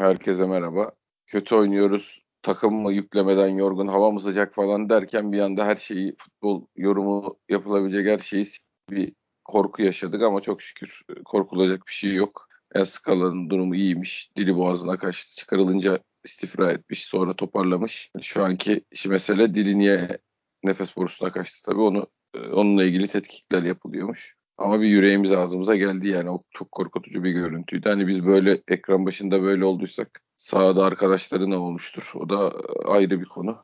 Herkese merhaba. Kötü oynuyoruz. Takım mı yüklemeden yorgun, hava mı sıcak falan derken bir anda her şeyi futbol yorumu yapılabilecek her şeyi bir korku yaşadık ama çok şükür korkulacak bir şey yok. Eskala'nın durumu iyiymiş. Dili boğazına kaçtı. Çıkarılınca istifra etmiş. Sonra toparlamış. Şu anki mesele dili niye nefes borusuna kaçtı tabii onu onunla ilgili tetkikler yapılıyormuş. Ama bir yüreğimiz ağzımıza geldi yani o çok korkutucu bir görüntüydü. Hani biz böyle ekran başında böyle olduysak sahada arkadaşları ne olmuştur? O da ayrı bir konu.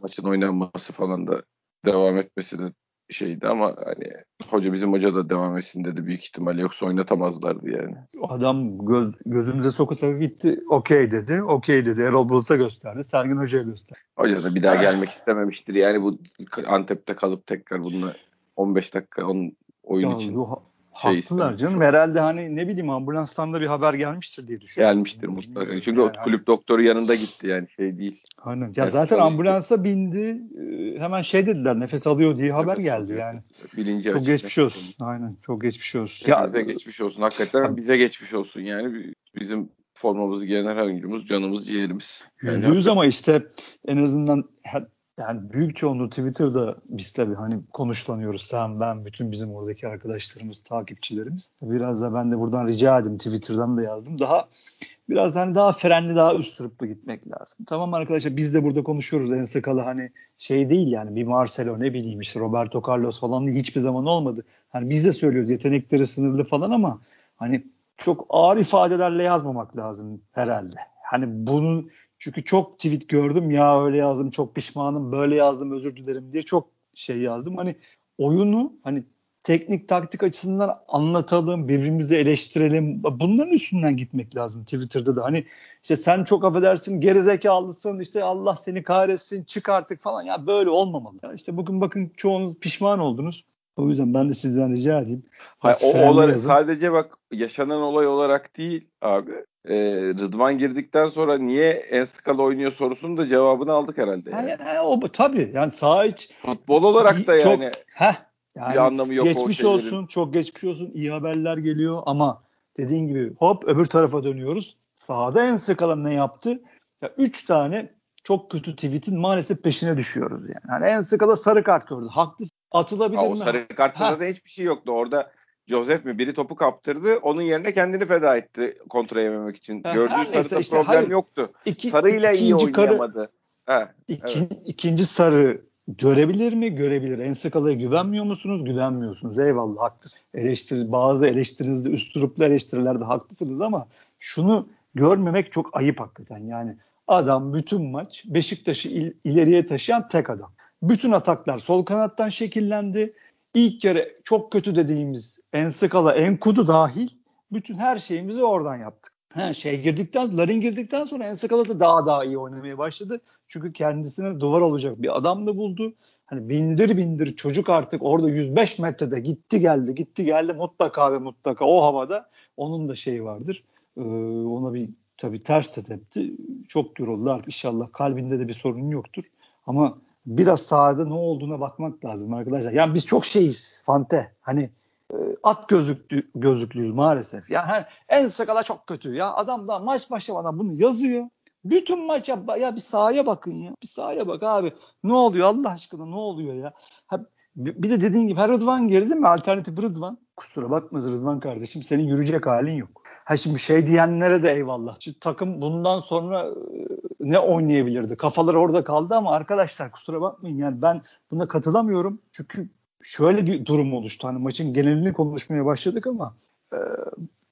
Maçın oynanması falan da devam etmesi de şeydi ama hani hoca bizim hoca da devam etsin dedi büyük ihtimal yoksa oynatamazlardı yani. Adam göz, gözümüze soka gitti okey dedi okey dedi Erol Bulut'a gösterdi Sergin Hoca'ya gösterdi. Hoca da bir daha gelmek istememiştir yani bu Antep'te kalıp tekrar bununla 15 dakika onun oyun ya, için. Şey Haklılar canım. Herhalde hani ne bileyim ambulanstan da bir haber gelmiştir diye düşünüyorum. Gelmiştir mutlaka. Çünkü yani, o kulüp doktoru yanında gitti yani şey değil. Aynen. Ya nefes zaten ambulansa gitti. bindi. Ee, hemen şey dediler nefes alıyor diye haber nefes geldi alıyor. yani. Bilinci çok geçmiş olsun. Aynen. Çok geçmiş olsun. Ya, bize geçmiş olsun. Hakikaten bize geçmiş olsun yani. Bizim formamızı giyen her oyuncumuz canımız ciğerimiz. Yani Yüz ama işte en azından yani büyük çoğunluğu Twitter'da biz tabii hani konuşlanıyoruz. Sen, ben, bütün bizim oradaki arkadaşlarımız, takipçilerimiz. Biraz da ben de buradan rica edeyim. Twitter'dan da yazdım. Daha biraz hani daha frenli, daha üstürüplü gitmek lazım. Tamam arkadaşlar biz de burada konuşuyoruz. En sıkalı hani şey değil yani bir Marcelo ne bileyim işte Roberto Carlos falan değil, hiçbir zaman olmadı. Hani biz de söylüyoruz yetenekleri sınırlı falan ama hani çok ağır ifadelerle yazmamak lazım herhalde. Hani bunun çünkü çok tweet gördüm ya öyle yazdım çok pişmanım böyle yazdım özür dilerim diye çok şey yazdım. Hani oyunu hani teknik taktik açısından anlatalım, birbirimizi eleştirelim. Bunların üstünden gitmek lazım Twitter'da da. Hani işte sen çok affedersin gerizekalısın işte Allah seni kahretsin çık artık falan. Ya böyle olmamalı. Ya işte bugün bakın çoğunuz pişman oldunuz. O yüzden ben de sizden rica edeyim. Hayır, o olay sadece bak yaşanan olay olarak değil abi e, Rıdvan girdikten sonra niye Enskal oynuyor sorusunun da cevabını aldık herhalde. Yani. Yani, yani, o tabii yani sağ iç futbol olarak da yani çok, heh, yani bir anlamı yok geçmiş olsun çok geçmiş olsun iyi haberler geliyor ama dediğin gibi hop öbür tarafa dönüyoruz. Sahada Enskal ne yaptı? Ya üç tane çok kötü tweet'in maalesef peşine düşüyoruz yani. yani Enskal'a sarı kart gördü. Haklı atılabilir ha, mi? O sarı kartta da hiçbir şey yoktu. Orada Joseph mi biri topu kaptırdı. Onun yerine kendini feda etti kontra yememek için. Ha, Gördüğü sarıda işte, problem hayır, yoktu. Iki, Sarıyla iyi oynayamadı. Karı, ha, iki, evet. İkinci sarı görebilir mi? Görebilir. Ensakala'ya güvenmiyor musunuz? Güvenmiyorsunuz. Eyvallah haklısınız. Eleştiri, bazı eleştirinizde üstüruplu eleştirilerde haklısınız ama şunu görmemek çok ayıp hakikaten. Yani adam bütün maç Beşiktaş'ı il, ileriye taşıyan tek adam. Bütün ataklar sol kanattan şekillendi ilk kere çok kötü dediğimiz Enskala, Enkudu dahil bütün her şeyimizi oradan yaptık. Ha, şey girdikten, Larin girdikten sonra Enskala da daha daha iyi oynamaya başladı. Çünkü kendisine duvar olacak bir adam da buldu. Hani bindir bindir çocuk artık orada 105 metrede gitti geldi gitti geldi mutlaka ve mutlaka o havada onun da şeyi vardır. Ee, ona bir tabii ters tepti. Çok yoruldu artık inşallah kalbinde de bir sorun yoktur. Ama biraz sahada ne olduğuna bakmak lazım arkadaşlar. Yani biz çok şeyiz Fante. Hani e, at gözlüklü, gözlüklüyüz maalesef. Ya yani en sakala çok kötü. Ya adam da maç başı bana bunu yazıyor. Bütün maç ya, ya bir sahaya bakın ya. Bir sahaya bak abi. Ne oluyor Allah aşkına ne oluyor ya? Ha, bir de dediğin gibi her Rıdvan girdi mi? Alternatif Rıdvan. Kusura bakma Rıdvan kardeşim. Senin yürüyecek halin yok. Ha şimdi şey diyenlere de eyvallah. Çünkü takım bundan sonra e, ne oynayabilirdi? Kafalar orada kaldı ama arkadaşlar kusura bakmayın yani ben buna katılamıyorum. Çünkü şöyle bir durum oluştu. Hani maçın genelini konuşmaya başladık ama e,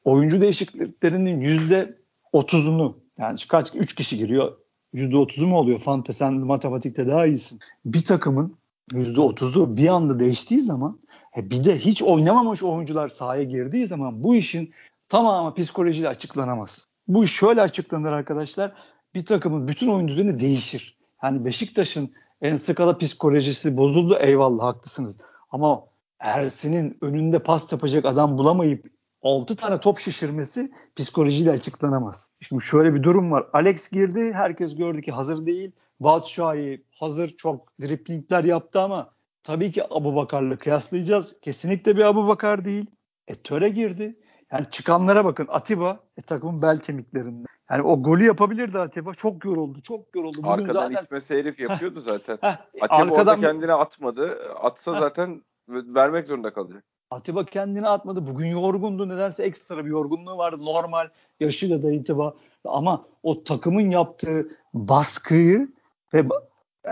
oyuncu değişikliklerinin yüzde otuzunu yani kaç üç kişi giriyor yüzde otuzu mu oluyor? Fante sen matematikte daha iyisin. Bir takımın yüzde otuzu bir anda değiştiği zaman e, bir de hiç oynamamış oyuncular sahaya girdiği zaman bu işin tamamı psikolojiyle açıklanamaz. Bu iş şöyle açıklanır arkadaşlar bir takımın bütün oyun düzeni değişir. Yani Beşiktaş'ın en skala psikolojisi bozuldu eyvallah haklısınız. Ama Ersin'in önünde pas yapacak adam bulamayıp 6 tane top şişirmesi psikolojiyle açıklanamaz. Şimdi şöyle bir durum var. Alex girdi. Herkes gördü ki hazır değil. Batshuayi hazır çok driplingler yaptı ama tabii ki Abu Bakar'la kıyaslayacağız. Kesinlikle bir Abu Bakar değil. E Töre girdi. Yani çıkanlara bakın Atiba e, takımın bel kemiklerinde. Yani o golü yapabilirdi Atiba. Çok yoruldu. Çok yoruldu. Bugün Arkadan zaten... itmesi herif yapıyordu zaten. Heh, Atiba arkadan... orada kendine atmadı. Atsa zaten vermek zorunda kalacak. Atiba kendini atmadı. Bugün yorgundu. Nedense ekstra bir yorgunluğu vardı. Normal. Yaşıyla da itibar. Ama o takımın yaptığı baskıyı ve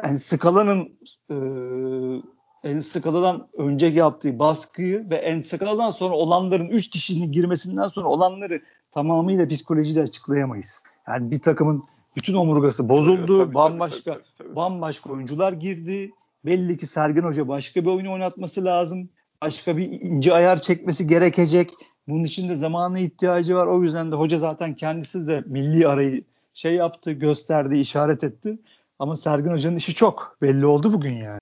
Ensikala'nın e, Ensikala'dan önceki yaptığı baskıyı ve Ensikala'dan sonra olanların 3 kişinin girmesinden sonra olanları tamamıyla psikolojiyle açıklayamayız. Yani bir takımın bütün omurgası bozuldu. Tabii, bambaşka tabii, tabii, tabii. bambaşka oyuncular girdi. Belli ki Sergen Hoca başka bir oyun oynatması lazım. Başka bir ince ayar çekmesi gerekecek. Bunun için de zamana ihtiyacı var. O yüzden de hoca zaten kendisi de milli arayı şey yaptı, gösterdi, işaret etti. Ama Sergen Hoca'nın işi çok belli oldu bugün yani.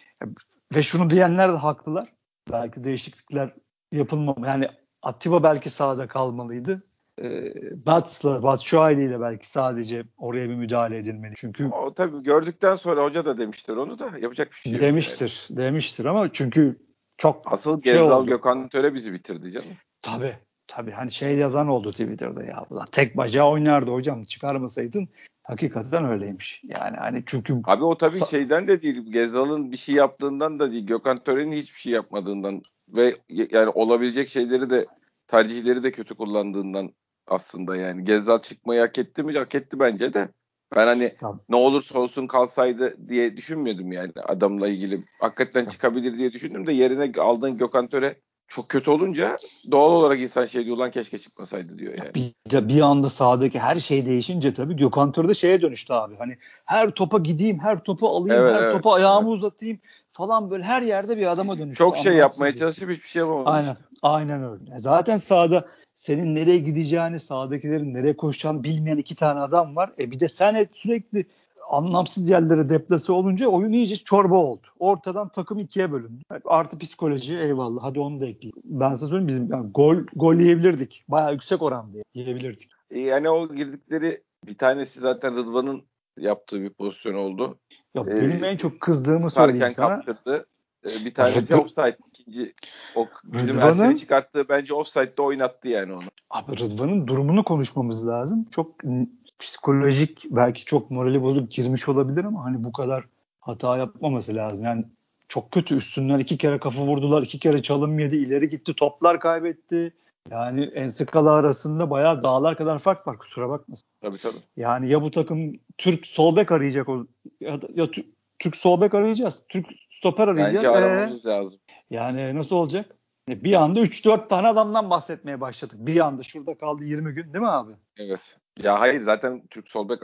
Ve şunu diyenler de haklılar. Belki değişiklikler yapılmamalı. Yani Atiba belki sahada kalmalıydı. E, Bats'la, Batshuayi ile belki sadece oraya bir müdahale edilmeli. Çünkü o tabii gördükten sonra hoca da demiştir onu da yapacak bir şey yok. Demiştir, yani. demiştir ama çünkü çok Asıl şey Gezdal. Gökhan Töre bizi bitirdi canım. Tabii. Tabii hani şey yazan oldu Twitter'da ya. Tek bacağı oynardı hocam çıkarmasaydın hakikaten öyleymiş. Yani hani çünkü Abi o tabii şeyden de değil. Gezal'ın bir şey yaptığından da değil. Gökhan Tören'in hiçbir şey yapmadığından ve yani olabilecek şeyleri de tercihleri de kötü kullandığından aslında yani. Gezal çıkmayı hak etti mi? Hak etti bence de. Ben hani tamam. ne olursa olsun kalsaydı diye düşünmüyordum yani adamla ilgili. Hakikaten çıkabilir diye düşündüm de yerine aldığın Gökhan Töre çok kötü olunca doğal olarak insan şey diyor lan keşke çıkmasaydı diyor yani. Bir, bir anda sahadaki her şey değişince tabii Gökhan Töre de şeye dönüştü abi. Hani her topa gideyim, her topu alayım, evet, her evet, topa ayağımı evet. uzatayım falan böyle her yerde bir adama dönüştü. Çok şey yapmaya çalışıp hiçbir şey yapamadı. Aynen. Aynen öyle. Zaten sahada senin nereye gideceğini, sahadakilerin nereye koşacağını bilmeyen iki tane adam var. E bir de sen sürekli anlamsız yerlere deplase olunca oyun iyice çorba oldu. Ortadan takım ikiye bölündü. Artı psikoloji eyvallah. Hadi onu da ekleyeyim. Ben size söyleyeyim bizim yani gol gol yiyebilirdik. Bayağı yüksek oranda yiyebilirdik. E, yani o girdikleri bir tanesi zaten Rıdvan'ın yaptığı bir pozisyon oldu. Ya ee, benim en çok kızdığımı söyleyeyim sana. kaptırdı. Ee, bir tanesi offside. ikinci o bizim Rıdvan'ın çıkarttığı bence offside'de oynattı yani onu. Abi Rıdvan'ın durumunu konuşmamız lazım. Çok psikolojik belki çok morali bozuk girmiş olabilir ama hani bu kadar hata yapmaması lazım. Yani çok kötü üstünden iki kere kafa vurdular, iki kere çalım yedi, ileri gitti, toplar kaybetti. Yani Enskala arasında bayağı dağlar kadar fark var kusura bakmasın. Tabii tabii. Yani ya bu takım Türk sol bek arayacak o ya, ya Türk sol bek arayacağız. Türk stoper arayacağız. Bence aramamız ee, lazım. Yani nasıl olacak? Bir anda 3-4 tane adamdan bahsetmeye başladık. Bir anda şurada kaldı 20 gün değil mi abi? Evet. Ya hayır zaten Türk sol bek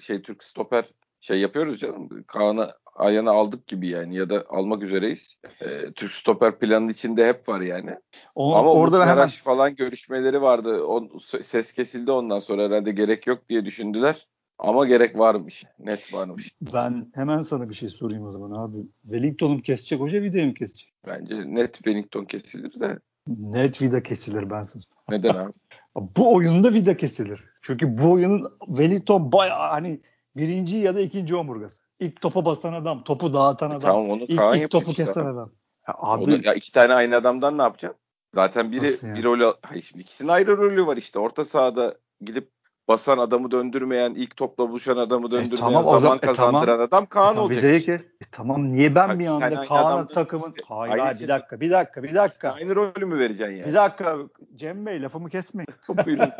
şey Türk stoper şey yapıyoruz canım. Kaan'ı ayağına aldık gibi yani ya da almak üzereyiz. Ee, Türk stoper planının içinde hep var yani. O, Ama orada hemen falan görüşmeleri vardı. O, ses kesildi ondan sonra herhalde gerek yok diye düşündüler. Ama gerek varmış. Net varmış. Ben hemen sana bir şey sorayım o zaman abi. Wellington'u kesecek hoca Vida'yı mı kesecek? Bence net Wellington kesilir de. Net Vida kesilir ben sana. Neden abi? bu oyunda Vida kesilir. Çünkü bu oyunun Wellington bayağı hani birinci ya da ikinci omurgası. İlk topa basan adam, topu dağıtan e, adam. tamam onu ilk, Kaan ilk topu kesen adam. Ya, abi, onu, ya iki tane aynı adamdan ne yapacaksın? Zaten biri yani? bir rolü, hayır şimdi ikisinin ayrı rolü var işte. Orta sahada gidip basan adamı döndürmeyen, ilk topla buluşan adamı e, döndürmeyen, e, tamam, zaman e, kazandıran tamam. adam Kaan e, olacak. Işte. Kes. E, tamam niye ben bir anda Kaan'a takımın... Işte. Hayır, hayır bir dakika, bir dakika, bir dakika. Aynı rolü mü vereceksin yani? Bir dakika Cem Bey lafımı kesmeyin. Buyurun.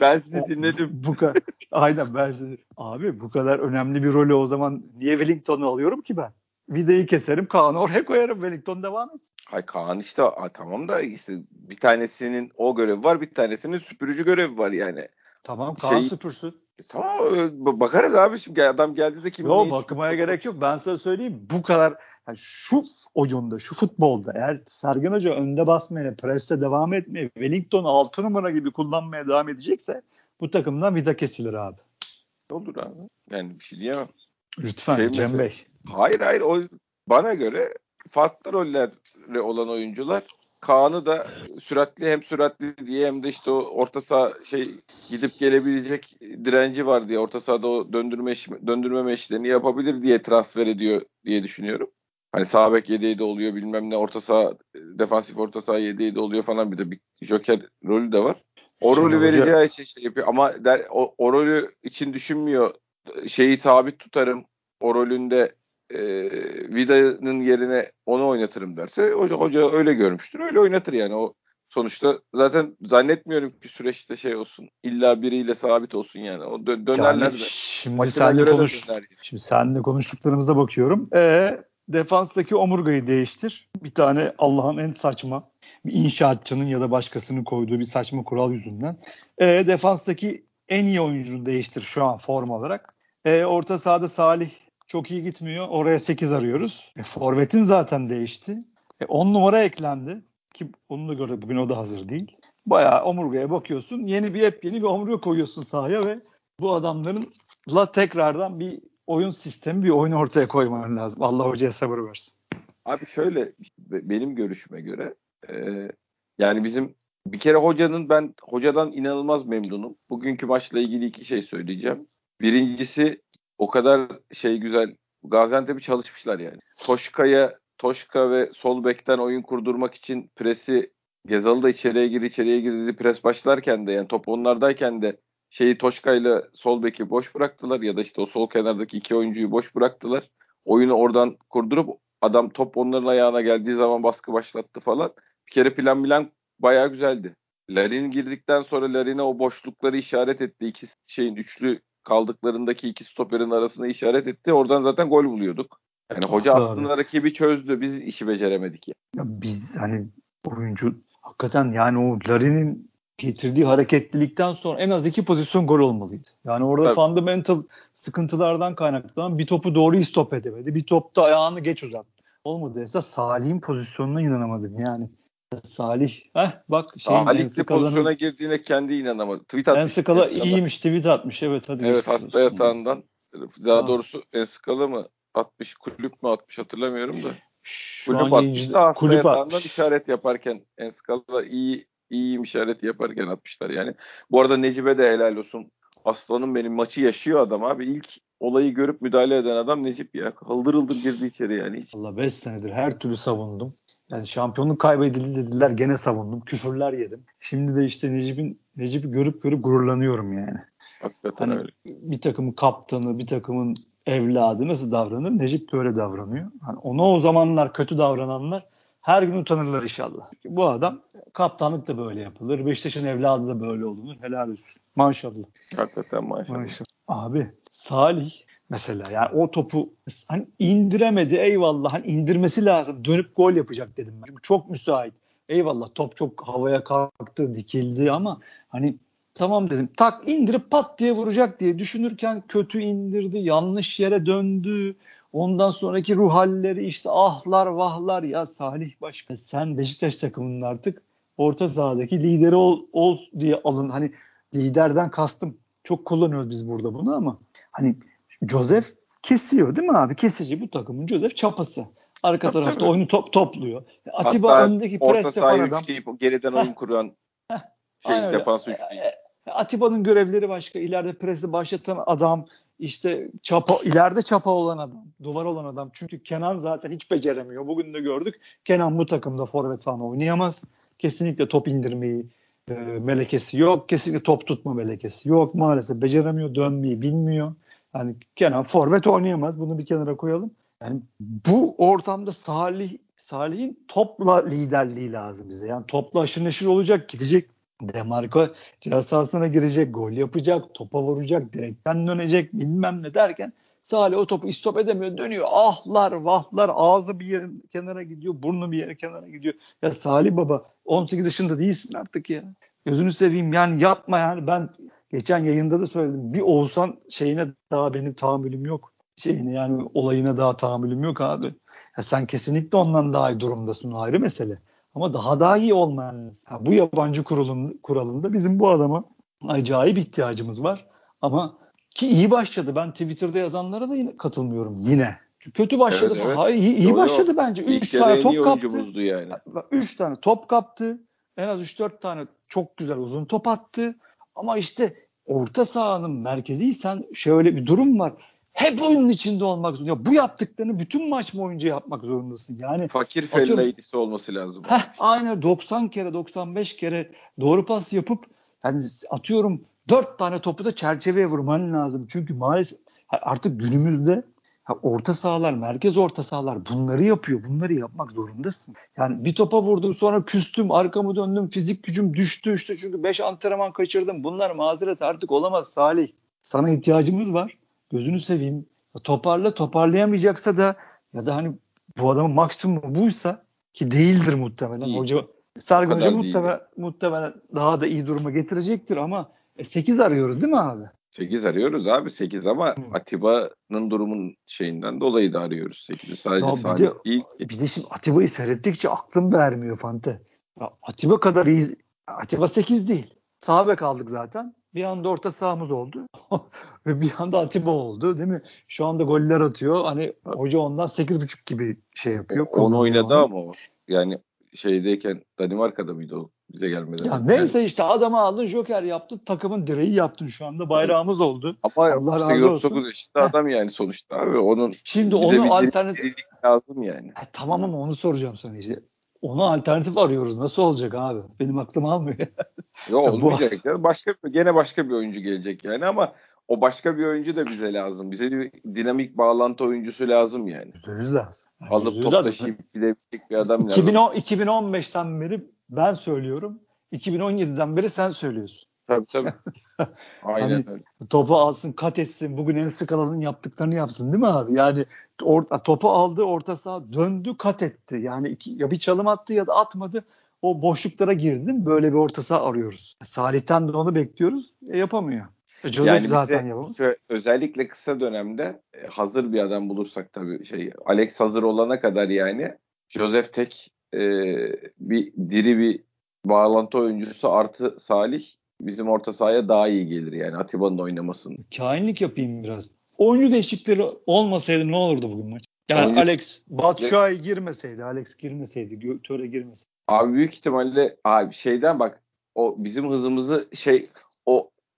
ben sizi o, dinledim. Bu, kadar. Aynen ben sizi. Abi bu kadar önemli bir rolü o zaman niye Wellington'u alıyorum ki ben? Videoyu keserim Kaan'ı oraya koyarım Wellington devam et. Hay Kaan işte a, tamam da işte bir tanesinin o görevi var bir tanesinin süpürücü görevi var yani. Tamam Kaan şey, süpürsün. E, tamam bakarız abi şimdi adam geldi de kim Yok bakmaya gerek yok. Ben sana söyleyeyim bu kadar yani şu oyunda, şu futbolda eğer Sergen Hoca önde basmaya, preste devam etmeye, Wellington'u 6 numara gibi kullanmaya devam edecekse bu takımdan vida kesilir abi. Olur abi. Yani bir şey diyemem. Lütfen şey Cem mesela, Bey. Hayır hayır o bana göre farklı rollerle olan oyuncular Kaan'ı da süratli hem süratli diye hem de işte o orta saha şey gidip gelebilecek direnci var diye orta sahada o döndürme iş, döndürmeme işlerini yapabilir diye transfer ediyor diye düşünüyorum. Hani sağ bek yedeği de oluyor bilmem ne orta saha defansif orta saha yedeği de oluyor falan bir de bir joker rolü de var. O rolü vereceği için şey yapıyor ama der, o, o rolü için düşünmüyor. Şeyi sabit tutarım. O rolünde e, Vida'nın yerine onu oynatırım derse hoca, hoca öyle görmüştür. Öyle oynatır yani. O sonuçta zaten zannetmiyorum ki süreçte şey olsun. İlla biriyle sabit olsun yani. O dö- dönerler yani, Şimdi senle konuş. Şimdi senle konuştuklarımıza bakıyorum. E defanstaki omurgayı değiştir. Bir tane Allah'ın en saçma bir inşaatçının ya da başkasının koyduğu bir saçma kural yüzünden. E, defanstaki en iyi oyuncunu değiştir şu an form olarak. E, orta sahada Salih çok iyi gitmiyor. Oraya 8 arıyoruz. E, Forvet'in zaten değişti. E, 10 numara eklendi. Ki onun da göre bugün o da hazır değil. Bayağı omurgaya bakıyorsun. Yeni bir hep yeni bir omurga koyuyorsun sahaya ve bu adamlarınla tekrardan bir oyun sistemi, bir oyun ortaya koyman lazım. Allah hocaya sabır versin. Abi şöyle benim görüşüme göre e, yani bizim bir kere hocanın ben hocadan inanılmaz memnunum. Bugünkü maçla ilgili iki şey söyleyeceğim. Birincisi o kadar şey güzel Gaziantep'i çalışmışlar yani. Toşka'ya Toşka ve sol bekten oyun kurdurmak için presi Gezal da içeriye gir içeriye gir dedi pres başlarken de yani top onlardayken de şeyi Toşka ile sol beki boş bıraktılar ya da işte o sol kenardaki iki oyuncuyu boş bıraktılar. Oyunu oradan kurdurup adam top onların ayağına geldiği zaman baskı başlattı falan. Bir kere plan plan bayağı güzeldi. Larin girdikten sonra Larin'e o boşlukları işaret etti. İki şeyin üçlü kaldıklarındaki iki stoperin arasında işaret etti. Oradan zaten gol buluyorduk. Yani hoca Abi. aslında rakibi çözdü. Biz işi beceremedik ya. ya biz hani oyuncu hakikaten yani o Larin'in getirdiği hareketlilikten sonra en az iki pozisyon gol olmalıydı. Yani orada Tabii. fundamental sıkıntılardan kaynaklanan bir topu doğru stop edemedi. Bir topta ayağını geç uzattı. Olmadı. Esas Salih'in pozisyonuna inanamadım yani. Salih. Heh bak. Salih de pozisyona girdiğine kendi inanamadı. Tweet atmış. Enskala iyiymiş tweet atmış. Evet hadi. Evet hasta yatağından. Daha ha. doğrusu Enskala mı atmış kulüp mü atmış hatırlamıyorum da. Şu kulüp atmış da hasta kulüp yatağından atmış. işaret yaparken Enskala iyi iyiyim işareti yaparken atmışlar yani. Bu arada Necibe de helal olsun. Aslanım benim maçı yaşıyor adam abi. İlk olayı görüp müdahale eden adam Necip ya. Hıldır hıldır girdi içeri yani. Hiç. Allah 5 senedir her türlü savundum. Yani şampiyonluk kaybedildi dediler gene savundum. Küfürler yedim. Şimdi de işte Necip'in Necip'i görüp görüp gururlanıyorum yani. Hakikaten hani öyle. Bir takımın kaptanı, bir takımın evladı nasıl davranır? Necip böyle davranıyor. Hani ona o zamanlar kötü davrananlar her gün utanırlar inşallah. Bu adam kaptanlık da böyle yapılır. Beşiktaş'ın evladı da böyle olunur. Helal olsun. Maşallah. Hakikaten maşallah. maşallah. Abi Salih mesela yani o topu hani indiremedi eyvallah hani indirmesi lazım dönüp gol yapacak dedim ben. Çünkü çok müsait. Eyvallah top çok havaya kalktı dikildi ama hani tamam dedim tak indirip pat diye vuracak diye düşünürken kötü indirdi yanlış yere döndü ondan sonraki ruh halleri işte ahlar vahlar ya Salih Başkan sen Beşiktaş takımının artık orta sahadaki lideri ol, ol diye alın hani liderden kastım çok kullanıyoruz biz burada bunu ama hani Joseph kesiyor değil mi abi? Kesici bu takımın Joseph çapası. Arka tabii, tarafta tabii. oyunu top, topluyor. Atiba Hatta öndeki pres yapan adam. geriden oyun kuran şey, defans üçleyip. E, Atiba'nın görevleri başka. İleride presi başlatan adam işte çapa ileride çapa olan adam, duvar olan adam. Çünkü Kenan zaten hiç beceremiyor. Bugün de gördük. Kenan bu takımda forvet falan oynayamaz. Kesinlikle top indirmeyi e, melekesi yok. Kesinlikle top tutma melekesi yok. Maalesef beceremiyor, dönmeyi bilmiyor. Yani Kenan forvet oynayamaz. Bunu bir kenara koyalım. Yani bu ortamda Salih Salih'in topla liderliği lazım bize. Yani topla aşırı neşir olacak, gidecek. Demarco ceza sahasına girecek, gol yapacak, topa vuracak, direkten dönecek bilmem ne derken Salih o topu istop edemiyor. Dönüyor. Ahlar vahlar ağzı bir yere kenara gidiyor. Burnu bir yere kenara gidiyor. Ya Salih baba 18 yaşında değilsin artık ya. Gözünü seveyim yani yapma yani ben geçen yayında da söyledim. Bir olsan şeyine daha benim tahammülüm yok. Şeyine yani olayına daha tahammülüm yok abi. Ya sen kesinlikle ondan daha iyi durumdasın ayrı mesele. Ama daha daha iyi olman lazım. bu yabancı kurulun, kuralında bizim bu adama acayip ihtiyacımız var. Ama ki iyi başladı. Ben Twitter'da yazanlara da katılmıyorum yine. Kötü başladı. Evet, evet. Hayır, iyi, iyi başladı yok. bence. 3 tane top kaptı. Yani. 3 tane top kaptı. En az 3-4 tane çok güzel uzun top attı. Ama işte orta sahanın merkeziysen şöyle bir durum var. Hep oyunun içinde olmak zorunda. Bu yaptıklarını bütün maç boyunca yapmak zorundasın. Yani fakir fellayisi olması lazım. Heh, aynen 90 kere 95 kere doğru pas yapıp Yani atıyorum dört tane topu da çerçeveye vurman lazım. Çünkü maalesef artık günümüzde orta sahalar, merkez orta sahalar bunları yapıyor. Bunları yapmak zorundasın. Yani bir topa vurdum sonra küstüm, arkamı döndüm, fizik gücüm düştü işte çünkü 5 antrenman kaçırdım. Bunlar mazeret artık olamaz Salih. Sana ihtiyacımız var. Gözünü seveyim. Toparla toparlayamayacaksa da ya da hani bu adamın maksimum buysa ki değildir muhtemelen. İyi. Hoca Sargın Hoca muhtemelen, muhtemelen daha da iyi duruma getirecektir ama e, 8 arıyoruz değil mi abi? 8 arıyoruz abi 8 ama. Atiba'nın durumun şeyinden dolayı da arıyoruz 8'i. Sadece ya bir de, değil Bir de şimdi Atiba'yı seyrettikçe aklım vermiyor Fante. Ya Atiba kadar iyi. Atiba 8 değil. Sağ bek aldık zaten. Bir anda orta sahamız oldu. Ve bir anda Atiba oldu değil mi? Şu anda goller atıyor. Hani hoca ondan 8.5 gibi şey yapıyor. Onu oynadı ama o. Yani şeydeyken Danimarka'da mıydı o bize gelmeden? Ya neyse işte adamı aldın Joker yaptın takımın direği yaptın şu anda bayrağımız oldu. Ama Allah razı olsun. 9 yaşında adam yani sonuçta abi onun Şimdi onu alternatif lazım yani. Ha, tamam ama onu soracağım sana işte. Onu alternatif arıyoruz. Nasıl olacak abi? Benim aklım almıyor. Yok olmayacak. Bu... Başka gene başka bir oyuncu gelecek yani ama o başka bir oyuncu da bize lazım. Bize bir dinamik bağlantı oyuncusu lazım yani. Yüz lazım. Alıp top taşıyıp gidebilecek bir adam 2010, lazım. 2015'ten beri ben söylüyorum. 2017'den beri sen söylüyorsun. Tabii tabii. Aynen hani, öyle. Topu alsın, kat etsin. Bugün en sık alanın yaptıklarını yapsın değil mi abi? Yani or, topu aldı, orta saha döndü, kat etti. Yani iki, ya bir çalım attı ya da atmadı. O boşluklara girdi. Böyle bir orta saha arıyoruz. Salih'ten de onu bekliyoruz. E, yapamıyor. E, Joseph yani zaten yapamaz. Özellikle kısa dönemde e, hazır bir adam bulursak tabii şey Alex hazır olana kadar yani Joseph Tek e, bir diri bir bağlantı oyuncusu artı Salih bizim orta sahaya daha iyi gelir yani Atiba'nın oynamasın. Kainlik yapayım biraz. Oyuncu değişiklikleri olmasaydı ne olurdu bugün maç? Yani Oyuncu... Alex Batshuayi girmeseydi, Alex girmeseydi, Götöre girmeseydi. Abi büyük ihtimalle abi şeyden bak o bizim hızımızı şey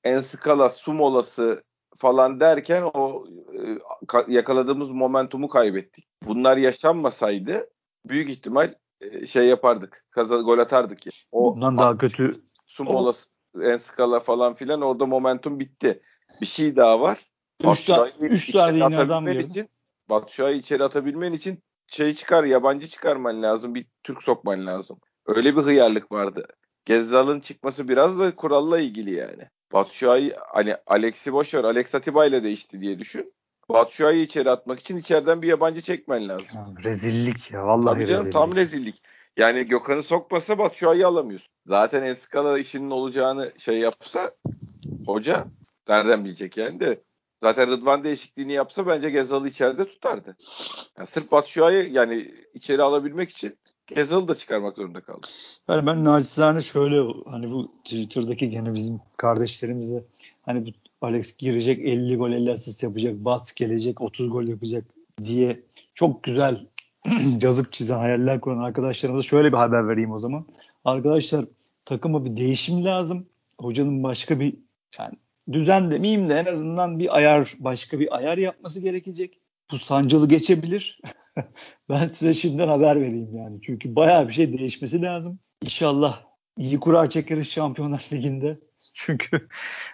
o en skala su molası falan derken o e, yakaladığımız momentumu kaybettik. Bunlar yaşanmasaydı büyük ihtimal e, şey yapardık. Kazan gol atardık ya. O Bundan daha kötü su molası en skala falan filan orada momentum bitti. Bir şey daha var. Üç, ta- üç tane yine adam için Batshuayi içeri atabilmen için şey çıkar yabancı çıkarman lazım. Bir Türk sokman lazım. Öyle bir hıyarlık vardı. Gezzal'ın çıkması biraz da kuralla ilgili yani. Batshuayi hani Alex'i boş ver. Alex Atiba ile değişti diye düşün. Batshuayi'yi içeri atmak için içeriden bir yabancı çekmen lazım. Ya, rezillik ya vallahi Tabii canım, rezillik. tam rezillik. Yani Gökhan'ı sokmasa Batshuayi'yi alamıyorsun. Zaten Enskala işinin olacağını şey yapsa hoca nereden bilecek yani de Zaten Rıdvan değişikliğini yapsa bence Gezal'ı içeride tutardı. Yani sırf Batshuayi yani içeri alabilmek için Gezal'ı da çıkarmak zorunda kaldı. Yani ben naçizane şöyle hani bu Twitter'daki gene bizim kardeşlerimize hani bu Alex girecek 50 gol 50 asist yapacak. Bats gelecek 30 gol yapacak diye çok güzel yazıp çizen hayaller kuran arkadaşlarımıza şöyle bir haber vereyim o zaman. Arkadaşlar takıma bir değişim lazım. Hocanın başka bir yani düzen demeyeyim de en azından bir ayar başka bir ayar yapması gerekecek. Bu sancılı geçebilir. ben size şimdiden haber vereyim yani. Çünkü bayağı bir şey değişmesi lazım. İnşallah iyi kura çekeriz Şampiyonlar Ligi'nde. Çünkü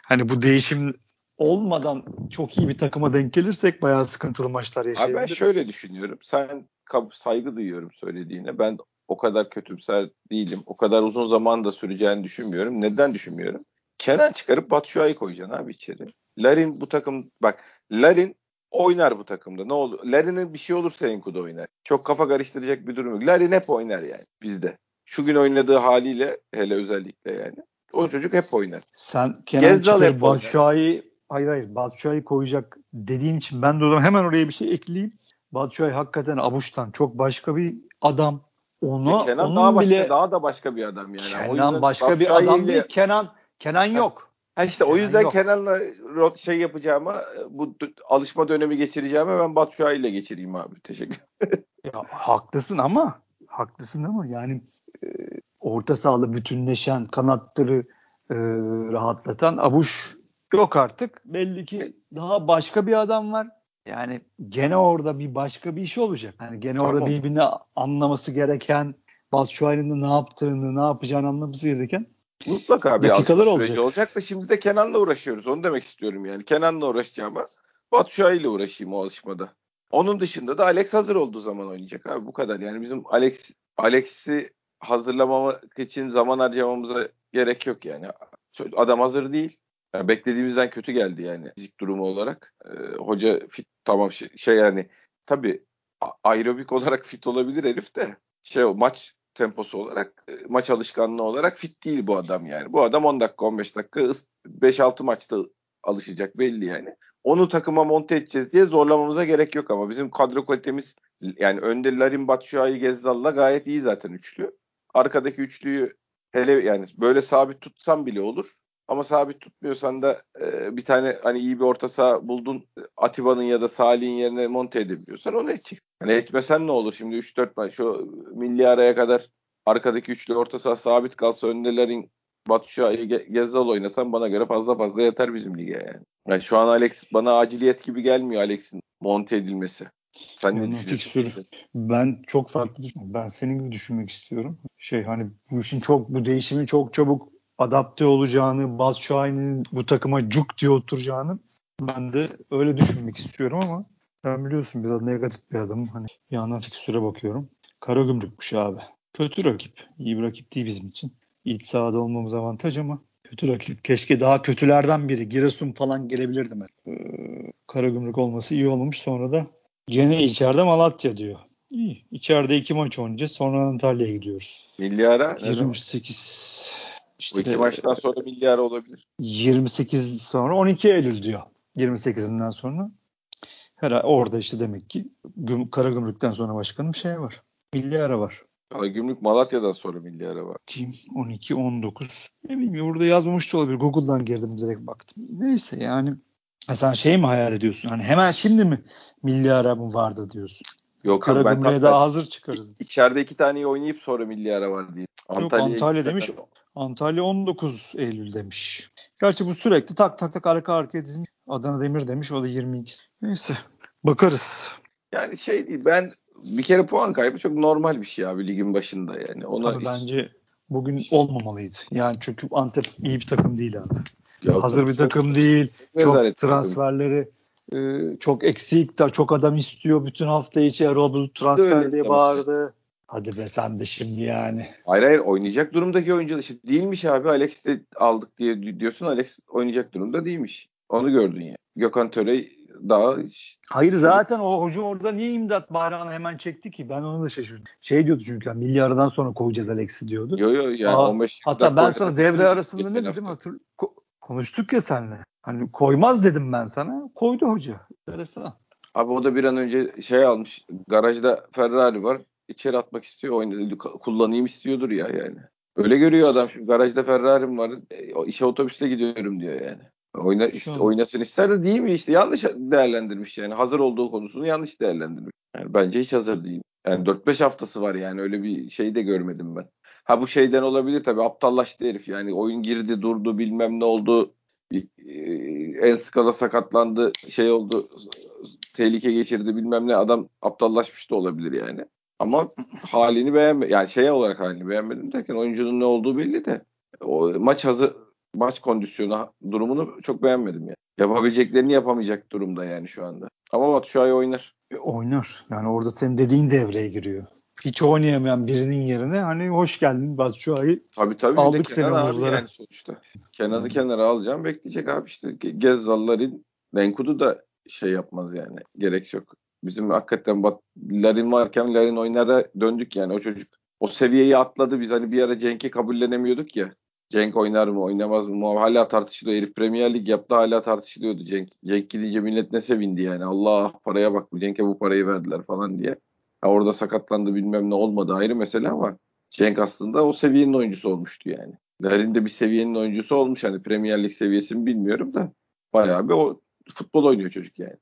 hani bu değişim olmadan çok iyi bir takıma denk gelirsek bayağı sıkıntılı maçlar yaşayabiliriz. Abi ben şöyle düşünüyorum. Sen saygı duyuyorum söylediğine. Ben o kadar kötümser değilim. O kadar uzun zaman da süreceğini düşünmüyorum. Neden düşünmüyorum? Kenan çıkarıp Batshuayi koyacaksın abi içeri. Larin bu takım bak Larin oynar bu takımda. Ne olur? Larin'in bir şey olursa Enkudu oynar. Çok kafa karıştıracak bir durum yok. Larin hep oynar yani bizde. Şu gün oynadığı haliyle hele özellikle yani. O çocuk hep oynar. Sen Kenan çıkarıp Batshuayi hayır hayır Batshuayi koyacak dediğin için ben de o zaman hemen oraya bir şey ekleyeyim. Batshuayi hakikaten Abuş'tan çok başka bir adam. Ona, Kenan onun daha bile, başka, daha da başka bir adam yani. Kenan başka bir adam değil. Kenan Kenan yok. Ha işte o yüzden yok. Kenan'la şey yapacağıma bu alışma dönemi geçireceğime ben Batu ile geçireyim abi. Teşekkür ya, haklısın ama haklısın ama yani e, orta sahalı bütünleşen kanatları e, rahatlatan Abuş yok artık. Belli ki daha başka bir adam var. Yani gene orada bir başka bir iş olacak. Yani gene tamam. orada birbirini anlaması gereken Batshuayi'nin ne yaptığını, ne yapacağını anlaması gereken Mutlaka bir dakikalar olacak. olacak da şimdi de Kenan'la uğraşıyoruz. Onu demek istiyorum yani. Kenan'la uğraşacağıma Batu Şahin ile uğraşayım o alışmada. Onun dışında da Alex hazır olduğu zaman oynayacak abi bu kadar. Yani bizim Alex Alex'i hazırlamamak için zaman harcamamıza gerek yok yani. Adam hazır değil. Yani beklediğimizden kötü geldi yani fizik durumu olarak. Ee, hoca fit tamam şey, şey yani tabii aerobik olarak fit olabilir herif de şey o maç temposu olarak e, maç alışkanlığı olarak fit değil bu adam yani. Bu adam 10 dakika 15 dakika 5-6 maçta alışacak belli yani. Onu takıma monte edeceğiz diye zorlamamıza gerek yok ama bizim kadro kalitemiz yani önde Larin Batshuayi Gezzal'la gayet iyi zaten üçlü. Arkadaki üçlüyü hele yani böyle sabit tutsam bile olur. Ama sabit tutmuyorsan da e, bir tane hani iyi bir orta saha buldun Atiba'nın ya da Salih'in yerine monte edebiliyorsan onu edecek. Hani ekmesen ne olur şimdi 3-4 maç şu milli araya kadar arkadaki üçlü orta saha sabit kalsa öndelerin Batu Şah'ı Gezzal oynasan bana göre fazla fazla yeter bizim lige yani. yani. şu an Alex bana aciliyet gibi gelmiyor Alex'in monte edilmesi. Sen ne düşünüyorsun? Ben çok farklı düşünüyorum. Ben senin gibi düşünmek istiyorum. Şey hani bu işin çok bu değişimin çok çabuk adapte olacağını, Şahin'in bu takıma cuk diye oturacağını ben de öyle düşünmek istiyorum ama ben biliyorsun biraz negatif bir adamım. Hani bir yandan fikstüre bakıyorum. Kara gümrükmüş abi. Kötü rakip. İyi bir rakip değil bizim için. İç sahada olmamız avantaj ama kötü rakip. Keşke daha kötülerden biri. Giresun falan gelebilirdi. Ee, Kara gümrük olması iyi olmamış. Sonra da gene içeride Malatya diyor. İyi. İçeride iki maç oynayacağız. Sonra Antalya'ya gidiyoruz. Milli ara? 28 işte, Bu iki maçtan sonra milli ara olabilir. 28 sonra 12 Eylül diyor. 28'inden sonra. Herhalde orada işte demek ki Güm Karagümrük'ten sonra başkanım şey var. Milli ara var. Karagümrük Malatya'dan sonra milli ara var. Kim? 12, 19. Ne bileyim burada yazmamış da olabilir. Google'dan girdim direkt baktım. Neyse yani. Ha sen şey mi hayal ediyorsun? Hani hemen şimdi mi milli ara mı vardı diyorsun? Yok Karagümrük'e daha hazır çıkarız. İçeride iki tane oynayıp sonra milli ara var diye. Antalya, Yok Antalya demiş. Antalya 19 Eylül demiş. Gerçi bu sürekli tak tak tak arka arkaya dizmiş. Adana Demir demiş o da 22. Neyse bakarız. Yani şey değil ben bir kere puan kaybı çok normal bir şey abi ligin başında yani. Ona Tabii hiç... bence bugün olmamalıydı. Yani çünkü Antep iyi bir takım değil abi. Ya, Hazır bir takım çok, değil. Çok transferleri e, çok eksik da çok adam istiyor. Bütün hafta içi Erol transfer diye bağırdı. Hadi be sen de şimdi yani. Hayır hayır oynayacak durumdaki oyuncu işte değilmiş abi. Alex de aldık diye diyorsun. Alex oynayacak durumda değilmiş. Onu gördün ya. Gökhan Töre daha Hayır zaten o hoca orada niye imdat bayrağını hemen çekti ki? Ben onu da şaşırdım. Şey diyordu çünkü yani milli aradan sonra koyacağız Alex'i diyordu. Yo yo yani Aa, 15 Hatta ben sana devre arasında ne dedim hatır ko- konuştuk ya seninle. Hani koymaz dedim ben sana. Koydu hoca. Enteresan. Abi o da bir an önce şey almış. Garajda Ferrari var içeri atmak istiyor. Oynadı, kullanayım istiyordur ya yani. Öyle görüyor adam. Şimdi garajda Ferrari'm var. E, işe otobüste gidiyorum diyor yani. Oyna, işte, oynasın ister de değil mi işte yanlış değerlendirmiş yani hazır olduğu konusunu yanlış değerlendirmiş. Yani bence hiç hazır değil. Yani 4-5 haftası var yani öyle bir şey de görmedim ben. Ha bu şeyden olabilir tabii aptallaştı herif yani oyun girdi durdu bilmem ne oldu en skala sakatlandı şey oldu tehlike geçirdi bilmem ne adam aptallaşmış da olabilir yani. Ama halini beğenme yani şey olarak halini beğenmedim derken oyuncunun ne olduğu belli de o maç hazır maç kondisyonu durumunu çok beğenmedim yani. Yapabileceklerini yapamayacak durumda yani şu anda. Ama Batu Şua'yı oynar. E, oynar. Yani orada senin dediğin devreye giriyor. Hiç oynayamayan birinin yerine hani hoş geldin Batu Şua'yı tabii, tabii, aldık seni omuzlara. Yani sonuçta. Kenan'ı kenara alacağım bekleyecek abi işte. Gezzalların Lenkudu da şey yapmaz yani. Gerek yok. Bizim hakikaten Bat Larin varken Larin oynara döndük yani o çocuk. O seviyeyi atladı. Biz hani bir ara Cenk'i kabullenemiyorduk ya. Cenk oynar mı oynamaz mı? Hala tartışılıyor. Herif Premier Lig yaptı hala tartışılıyordu Cenk. Cenk gidince millet ne sevindi yani. Allah paraya bak bu Cenk'e bu parayı verdiler falan diye. Ya orada sakatlandı bilmem ne olmadı ayrı mesele ama Cenk aslında o seviyenin oyuncusu olmuştu yani. Larin de bir seviyenin oyuncusu olmuş. Hani Premier Lig seviyesini bilmiyorum da bayağı bir o futbol oynuyor çocuk yani.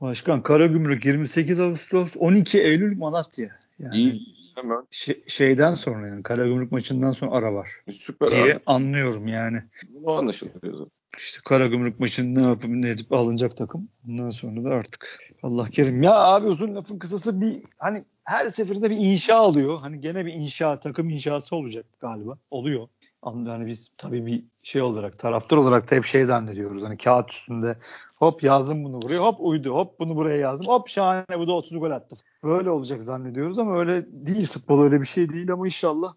Başkan Karagümrük 28 Ağustos 12 Eylül Malatya. Yani İyi. Hemen. Şey, şeyden sonra yani Karagümrük maçından sonra ara var. Süper diye abi. anlıyorum yani. Bu anlaşılıyor. İşte Karagümrük maçını ne yapıp ne edip alınacak takım. Ondan sonra da artık Allah kerim. Ya abi uzun lafın kısası bir hani her seferinde bir inşa alıyor. Hani gene bir inşa takım inşası olacak galiba. Oluyor. Yani biz tabii bir şey olarak taraftar olarak da hep şey zannediyoruz. Hani kağıt üstünde hop yazdım bunu buraya hop uydu hop bunu buraya yazdım hop şahane bu da 30 gol attı. Böyle olacak zannediyoruz ama öyle değil futbol öyle bir şey değil ama inşallah.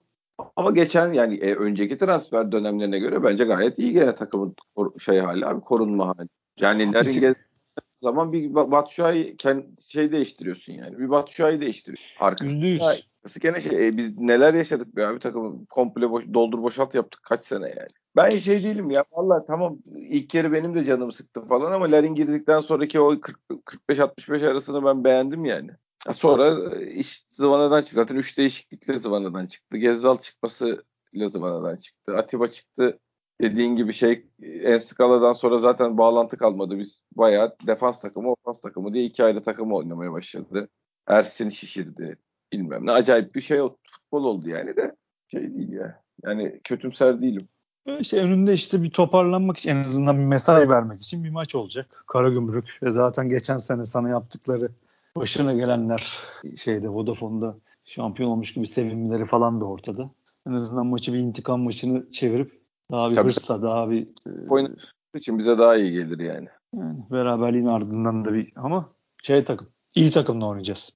Ama geçen yani e, önceki transfer dönemlerine göre bence gayet iyi gene takımın şey hali abi korunma hali. Yani Larin zaman bir Batshuayi şey değiştiriyorsun yani. Bir Batshuayi değiştiriyorsun. Arkadaşlar. Nasıl gene şey, e, biz neler yaşadık be abi takımı komple boş, doldur boşalt yaptık kaç sene yani. Ben şey değilim ya vallahi tamam ilk yarı benim de canım sıktı falan ama Larin girdikten sonraki o 45-65 arasını ben beğendim yani. Sonra e, iş Zıvana'dan çıktı. Zaten 3 değişiklikle Zıvana'dan çıktı. Gezzal çıkması Zıvana'dan çıktı. Atiba çıktı. Dediğin gibi şey en skaladan sonra zaten bağlantı kalmadı. Biz bayağı defans takımı, ofans takımı diye iki ayrı takım oynamaya başladı. Ersin şişirdi. Bilmem ne acayip bir şey futbol oldu yani de şey değil ya. Yani kötümser değilim. İşte önünde işte bir toparlanmak için en azından bir mesai vermek için bir maç olacak. Karagümrük ve zaten geçen sene sana yaptıkları başına gelenler şeyde Vodafone'da şampiyon olmuş gibi sevinmeleri falan da ortada. En azından maçı bir intikam maçını çevirip daha bir Tabii. hırsla daha bir e, oyun için bize daha iyi gelir yani. Yani beraberliğin ardından da bir ama şey takım iyi takımla oynayacağız.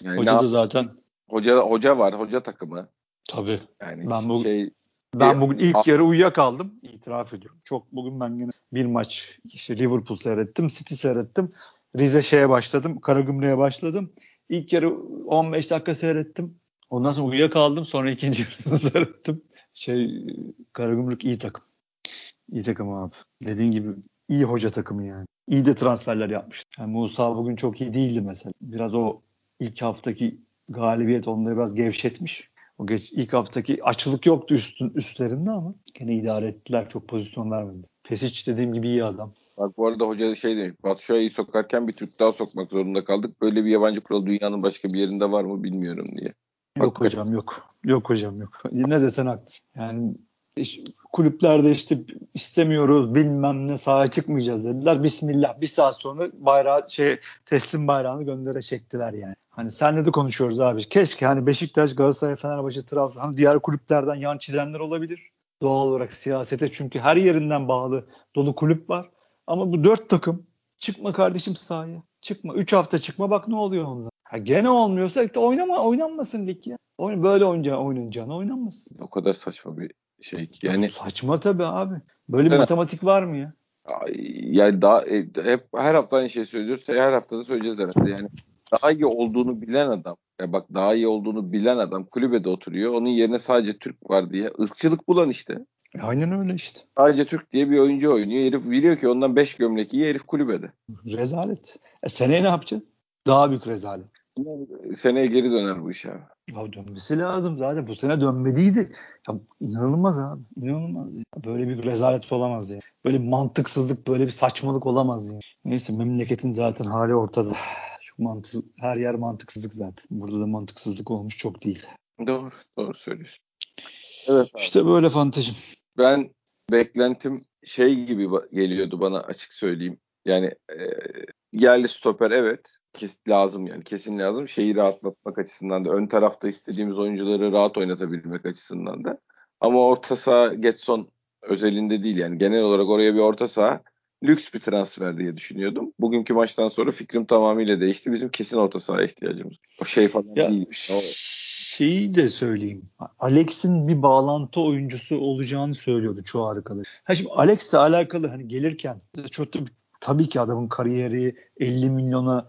Yani hoca da zaten hoca hoca var, hoca takımı. Tabii. Yani ben bu şey ben bugün ilk yarı uyuyakaldım. İtiraf ediyorum. Çok bugün ben yine bir maç işte Liverpool seyrettim, City seyrettim. Rize şeye başladım. Karagümrük'e başladım. İlk yarı 15 dakika seyrettim. Ondan sonra uyuyakaldım. Sonra ikinci yarısını seyrettim. Şey Karagümrük iyi takım. İyi takım abi. Dediğin gibi iyi hoca takımı yani. İyi de transferler yapmış. Yani Musa bugün çok iyi değildi mesela. Biraz o ilk haftaki galibiyet onları biraz gevşetmiş. O geç ilk haftaki açılık yoktu üstün üstlerinde ama gene idare ettiler. Çok pozisyon vermedi. Pesic dediğim gibi iyi adam. Bak bu arada hoca şey demiş. Batshuayi'yi sokarken bir Türk daha sokmak zorunda kaldık. Böyle bir yabancı kural dünyanın başka bir yerinde var mı bilmiyorum diye. Yok hocam yok. Yok hocam yok. Ne desen haklısın. Yani kulüplerde işte istemiyoruz bilmem ne sahaya çıkmayacağız dediler. Bismillah bir saat sonra bayrağı şey teslim bayrağını göndere çektiler yani. Hani senle de konuşuyoruz abi. Keşke hani Beşiktaş, Galatasaray, Fenerbahçe, Trabzon hani diğer kulüplerden yan çizenler olabilir. Doğal olarak siyasete çünkü her yerinden bağlı dolu kulüp var. Ama bu dört takım çıkma kardeşim sahaya. Çıkma. Üç hafta çıkma bak ne oluyor onda. Ha, gene olmuyorsa oynama oynanmasın lig ya. Böyle oyunca oynanacağına oynanmasın. O kadar saçma bir şey. Yani saçma tabii abi. Böyle bir matematik var mı ya? Yani daha e, hep her hafta aynı şey söylüyoruz. Her hafta da söyleyeceğiz herhalde. Yani daha iyi olduğunu bilen adam ya bak daha iyi olduğunu bilen adam kulübede oturuyor. Onun yerine sadece Türk var diye. ırkçılık bulan işte. E, aynen öyle işte. Sadece Türk diye bir oyuncu oynuyor. Herif biliyor ki ondan 5 gömlek iyi herif kulübede. Rezalet. E, seneye ne yapacaksın? Daha büyük rezalet. Seneye geri döner bu iş abi. Ya dönmesi lazım zaten. Bu sene dönmediydi. Ya inanılmaz abi. İnanılmaz. Ya. Böyle bir rezalet olamaz ya. Böyle bir mantıksızlık, böyle bir saçmalık olamaz ya. Neyse memleketin zaten hali ortada. Çok mantık, her yer mantıksızlık zaten. Burada da mantıksızlık olmuş çok değil. Doğru, doğru söylüyorsun. Evet abi. İşte böyle fantezim. Ben beklentim şey gibi geliyordu bana açık söyleyeyim. Yani e, yerli stoper evet kes, lazım yani kesin lazım. Şeyi rahatlatmak açısından da ön tarafta istediğimiz oyuncuları rahat oynatabilmek açısından da. Ama orta saha Getson özelinde değil yani genel olarak oraya bir orta saha lüks bir transfer diye düşünüyordum. Bugünkü maçtan sonra fikrim tamamıyla değişti. Bizim kesin orta saha ihtiyacımız. O şey falan ya, değil. O... Şeyi de söyleyeyim. Alex'in bir bağlantı oyuncusu olacağını söylüyordu çoğu arkadaş. Ha şimdi Alex'le alakalı hani gelirken çok tabii ki adamın kariyeri 50 milyona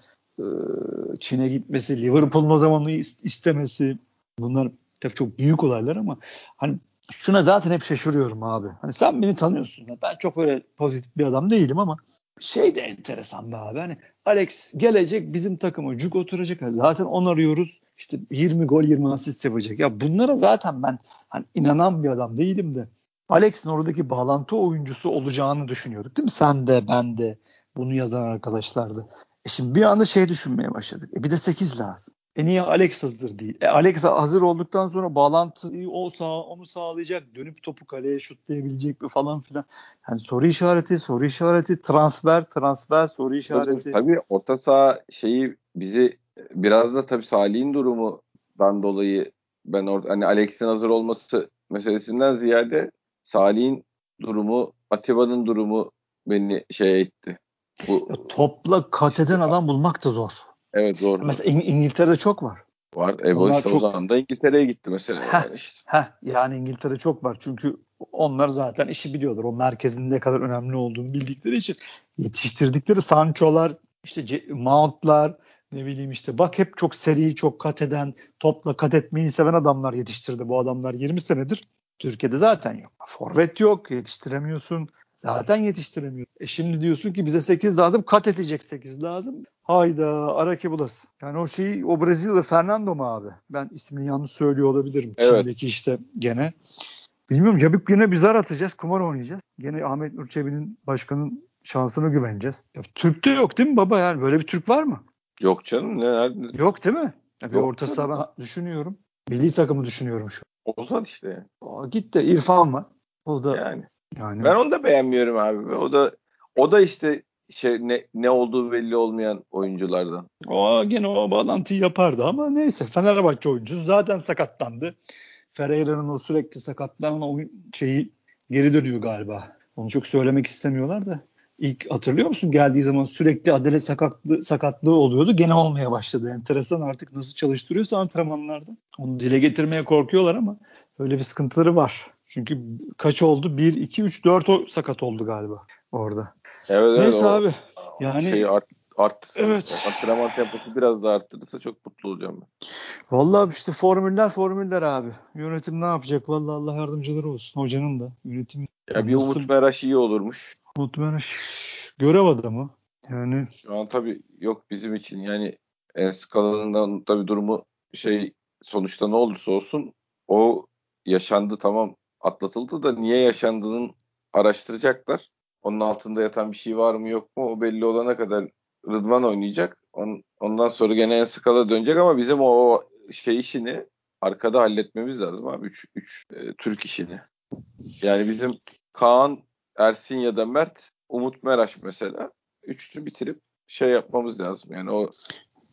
Çin'e gitmesi, Liverpool'un o zaman istemesi bunlar tabii çok büyük olaylar ama hani şuna zaten hep şaşırıyorum abi. Hani sen beni tanıyorsun. Ben çok öyle pozitif bir adam değilim ama şey de enteresan be abi. Hani Alex gelecek bizim takıma cuk oturacak. Zaten on arıyoruz. İşte 20 gol 20 asist yapacak. Ya bunlara zaten ben hani inanan bir adam değilim de. Alex'in oradaki bağlantı oyuncusu olacağını düşünüyorduk değil mi? Sen de ben de bunu yazan arkadaşlar da. E şimdi bir anda şey düşünmeye başladık. E bir de 8 lazım. E niye Alex hazır değil? E Alex hazır olduktan sonra bağlantıyı o sağ, onu sağlayacak. Dönüp topu kaleye şutlayabilecek mi falan filan. Yani soru işareti, soru işareti, transfer, transfer, soru işareti. Tabii orta saha şeyi bizi biraz da tabii Salih'in durumundan dolayı ben orada hani Alex'in hazır olması meselesinden ziyade Salih'in durumu, Atiba'nın durumu beni şey etti. Bu, topla kat eden adam bulmak da zor. Evet zor. Mesela İng- İngiltere'de çok var. Var. Ebo işte çok... o zaman da İngiltere'ye gitti mesela. Heh, yani, heh, yani İngiltere çok var. Çünkü onlar zaten işi biliyorlar. O merkezin ne kadar önemli olduğunu bildikleri için yetiştirdikleri Sancho'lar, işte Mount'lar, ne bileyim işte bak hep çok seri, çok kat eden, topla kat etmeyi seven adamlar yetiştirdi. Bu adamlar 20 senedir Türkiye'de zaten yok. Forvet yok, yetiştiremiyorsun. Zaten yetiştiremiyor. E şimdi diyorsun ki bize 8 lazım, kat edecek 8 lazım. Hayda Araki Bulas. Yani o şeyi o Brezilyalı Fernando mu abi? Ben ismini yanlış söylüyor olabilirim. Evet. Çin'deki işte gene. Bilmiyorum ya bir zar atacağız, kumar oynayacağız. Gene Ahmet Nurçebi'nin başkanın şansına güveneceğiz. Ya, Türk'te yok değil mi baba yani? Böyle bir Türk var mı? Yok canım. Ne? Yok değil mi? Ya, bir orta saha ben düşünüyorum. Milli takımı düşünüyorum şu an. Ozan işte. Aa, git de İrfan var. O da yani. Yani. Ben onu da beğenmiyorum abi. O da o da işte şey ne, ne olduğu belli olmayan oyunculardan. O gene o bağlantıyı yapardı ama neyse Fenerbahçe oyuncusu zaten sakatlandı. Ferreira'nın o sürekli sakatlanan oyun şeyi geri dönüyor galiba. Onu çok söylemek istemiyorlar da. İlk hatırlıyor musun geldiği zaman sürekli Adele sakatlığı, sakatlığı oluyordu. Gene olmaya başladı. Enteresan artık nasıl çalıştırıyorsa antrenmanlarda. Onu dile getirmeye korkuyorlar ama öyle bir sıkıntıları var. Çünkü kaç oldu? 1, 2, 3, 4 sakat oldu galiba orada. Evet, Neyse evet, abi. Yani şey art, arttırsa, evet. antrenman temposu biraz daha arttırırsa çok mutlu olacağım ben. Vallahi işte formüller formüller abi. Yönetim ne yapacak? Vallahi Allah yardımcıları olsun. Hocanın da yönetim. Ya bir Umut Meraş iyi olurmuş. Umut Meraş görev adamı. Yani şu an tabii yok bizim için. Yani Enskalan'ın tabii durumu şey sonuçta ne olursa olsun o yaşandı tamam atlatıldı da niye yaşandığının araştıracaklar. Onun altında yatan bir şey var mı yok mu o belli olana kadar Rıdvan oynayacak. On, ondan sonra gene en skala dönecek ama bizim o şey işini arkada halletmemiz lazım abi. Üç, üç e, Türk işini. Yani bizim Kaan, Ersin ya da Mert, Umut Meraş mesela. Üçlü bitirip şey yapmamız lazım. Yani o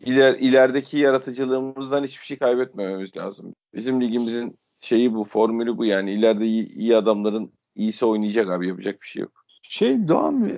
iler, ilerideki yaratıcılığımızdan hiçbir şey kaybetmememiz lazım. Bizim ligimizin şeyi bu, formülü bu yani. ileride iyi, iyi adamların iyisi oynayacak abi yapacak bir şey yok. Şey daha mı?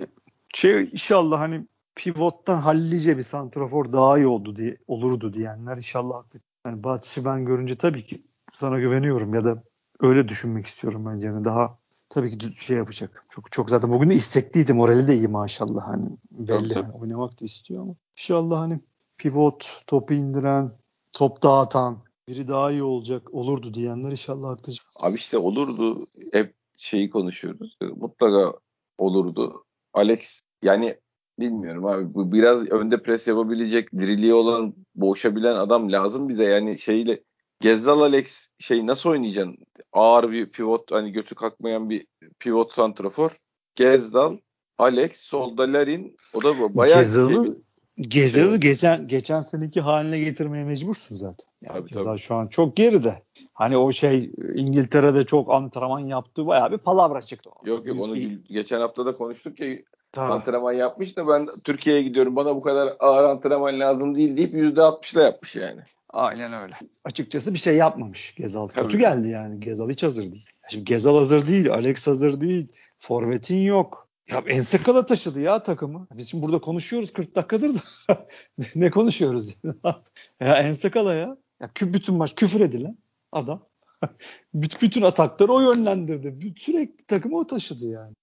Şey inşallah hani pivottan hallice bir santrafor daha iyi oldu diye olurdu diyenler inşallah haklı. Yani Batış'ı ben görünce tabii ki sana güveniyorum ya da öyle düşünmek istiyorum bence. Yani daha tabii ki şey yapacak. Çok çok zaten bugün de istekliydi. Morali de iyi maşallah hani belli hani oynamak da istiyor ama inşallah hani pivot, topu indiren, top dağıtan biri daha iyi olacak olurdu diyenler inşallah haklı. Abi işte olurdu. Hep şeyi konuşuyoruz. Mutlaka olurdu. Alex yani bilmiyorum abi. Bu biraz önde pres yapabilecek, diriliği olan, boğuşabilen adam lazım bize. Yani şeyle Gezzal Alex şey nasıl oynayacaksın? Ağır bir pivot hani götü kalkmayan bir pivot santrafor. Gezdal, Alex, solda Larin. O da bayağı Gezzal'ı Gezzal'ı şey, geçen geçen seneki haline getirmeye mecbursun zaten. Yani tabii, tabii. şu an çok geride. Hani o şey İngiltere'de çok antrenman yaptı bayağı bir palavra çıktı. Yok yok onu geçen hafta da konuştuk ya Tabii. antrenman yapmış da ben Türkiye'ye gidiyorum bana bu kadar ağır antrenman lazım değil deyip %60'la yapmış yani. Aynen öyle. Açıkçası bir şey yapmamış Gezal. Tabii. Kötü geldi yani. Gezal hiç hazır değil. Şimdi Gezal hazır değil. Alex hazır değil. Forvet'in yok. Ya Ensekala taşıdı ya takımı. Biz şimdi burada konuşuyoruz 40 dakikadır da. ne konuşuyoruz? ya Ensekala ya. ya. Bütün maç küfür edilen adam. bütün atakları o yönlendirdi. Sürekli takımı o taşıdı yani.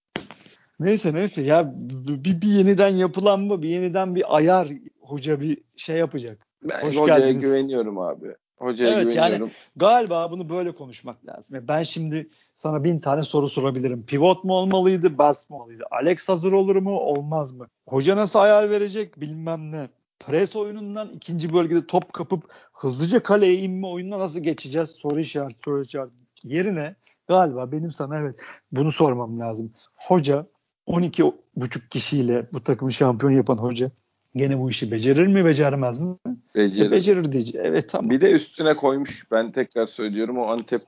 Neyse neyse ya bir, bir yeniden yapılanma, bir yeniden bir ayar hoca bir şey yapacak. Ben Hoş geldiniz. güveniyorum abi. Hocaya evet. Yani galiba bunu böyle konuşmak lazım. Ben şimdi sana bin tane soru sorabilirim. Pivot mu olmalıydı, bas mı olmalıydı? Alex hazır olur mu, olmaz mı? Hoca nasıl ayar verecek bilmem ne. Pres oyunundan ikinci bölgede top kapıp hızlıca kaleye inme oyununa nasıl geçeceğiz? Soru işareti, soru işareti. Yerine galiba benim sana evet bunu sormam lazım. Hoca 12 buçuk kişiyle bu takımı şampiyon yapan hoca gene bu işi becerir mi becermez mi? Becerir. Becerir diyeceğim. Evet tamam. Bir de üstüne koymuş ben tekrar söylüyorum o Antep